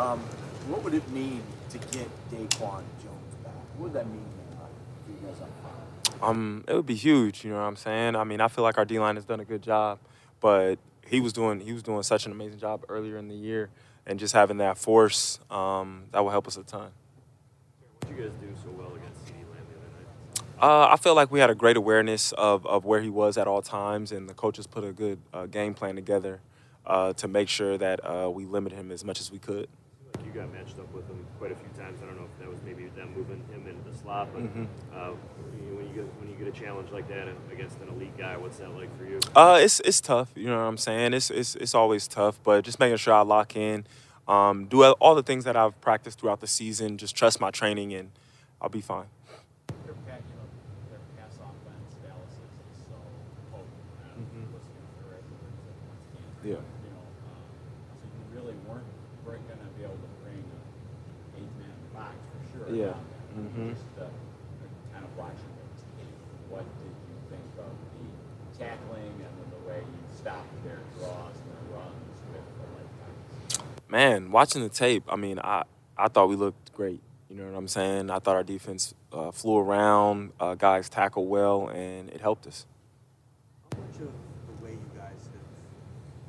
Um, what would it mean to get Daquan Jones back? What would that mean for you guys? Um, it would be huge. You know what I'm saying? I mean, I feel like our D line has done a good job, but he was doing he was doing such an amazing job earlier in the year, and just having that force um, that will help us a ton. What did you guys do so well against CeeDee Lamb the other night? Uh, I felt like we had a great awareness of, of where he was at all times, and the coaches put a good uh, game plan together uh, to make sure that uh, we limit him as much as we could. Like you got matched up with him quite a few times. I don't know if that was maybe them moving him into the slot, but Mhm. uh, when you get when you get a challenge like that against an elite guy, what's that like for you? Uh, it's it's tough. You know what I'm saying? It's it's it's always tough, but just making sure I lock in, um, do all the things that I've practiced throughout the season. Just trust my training, and I'll be fine. Their pass, you know, their pass offense, Dallas is, is so potent. and Mhm. listening to the right words at once can't. Yeah. You know, um, so you really weren't going to be able to bring an eight-man box for sure. Yeah. down there. Mhm. Just uh, kind of watching the tape. What did you think of the tackling and then the way you stopped their draws and their runs with the right? Man, watching the tape, I mean, I I thought we looked great. You know what I'm saying? I thought our defense uh, flew around, uh, guys tackled well, and it helped us. How much of the way you guys have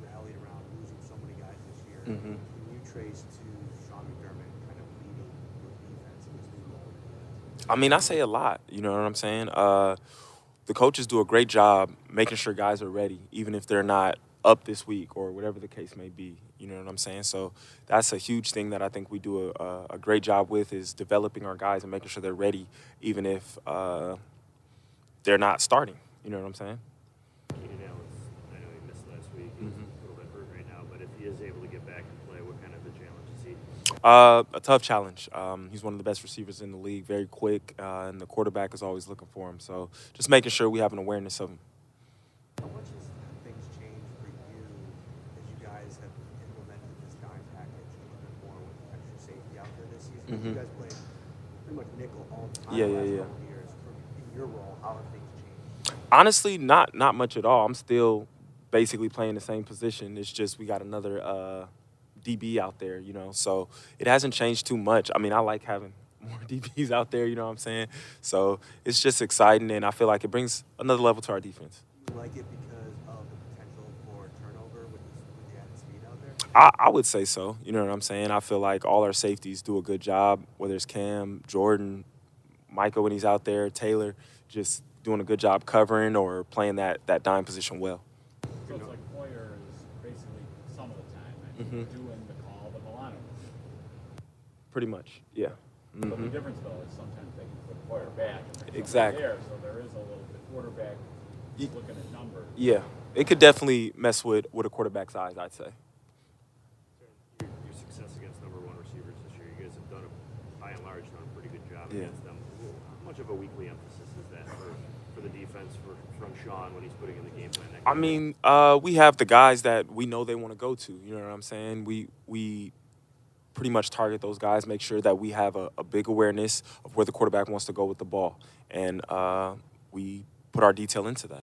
rallied around losing so many guys this year Mhm. can you trace to Sean McDermott kind of leading your defense in this new role? I mean, I say a lot. You know what I'm saying? Uh, the coaches do a great job making sure guys are ready, even if they're not up this week or whatever the case may be. You know what I'm saying? So that's a huge thing that I think we do a, a, great job with is developing our guys and making sure they're ready, even if uh, they're not starting. You know what I'm saying? Keenan Allen's, I know he missed last week. He's Mhm. a little bit hurt right now, but if he is able to get back and play, what kind of a challenge is he? Uh, a tough challenge. Um, he's one of the best receivers in the league, very quick, uh, and the quarterback is always looking for him. So just making sure we have an awareness of him. How much has things changed for you as you guys have implemented this dime package a little bit more with extra safety out there this season? You Mhm. guys played pretty much nickel all the time Yeah, the yeah, last yeah. couple years. In your role, how have things changed? Honestly, not not much at all. I'm still basically playing the same position. It's just we got another uh, DB out there, you know. So it hasn't changed too much. I mean, I like having more DBs out there. You know what I'm saying? So it's just exciting, and I feel like it brings another level to our defense. You like it because of the potential for turnover with, this, with the added speed out there? I, I would say so. You know what I'm saying? I feel like all our safeties do a good job, whether it's Cam, Jordan, Micah when he's out there, Taylor, just doing a good job covering or playing that, that dime position well. So it's like Poyer is basically some of the time and Mhm. doing the call that Milano was. Pretty much, yeah. But the hmm difference though is sometimes they can put Poyer back and Exactly. there, so there is a little bit quarterback Ye- looking at numbers. Yeah, it could definitely mess with, with a quarterback's eyes, I'd say. Your, your success against number one receivers this year, you guys have done a, by and large, done a pretty good job Yeah. against them. How much of a weekly emphasis is that for, for the defense for, from Sean when he's putting in the game plan? I mean, uh, we have the guys that we know they want to go to. You know what I'm saying? We we pretty much target those guys, make sure that we have a, a big awareness of where the quarterback wants to go with the ball, and uh, we put our detail into that.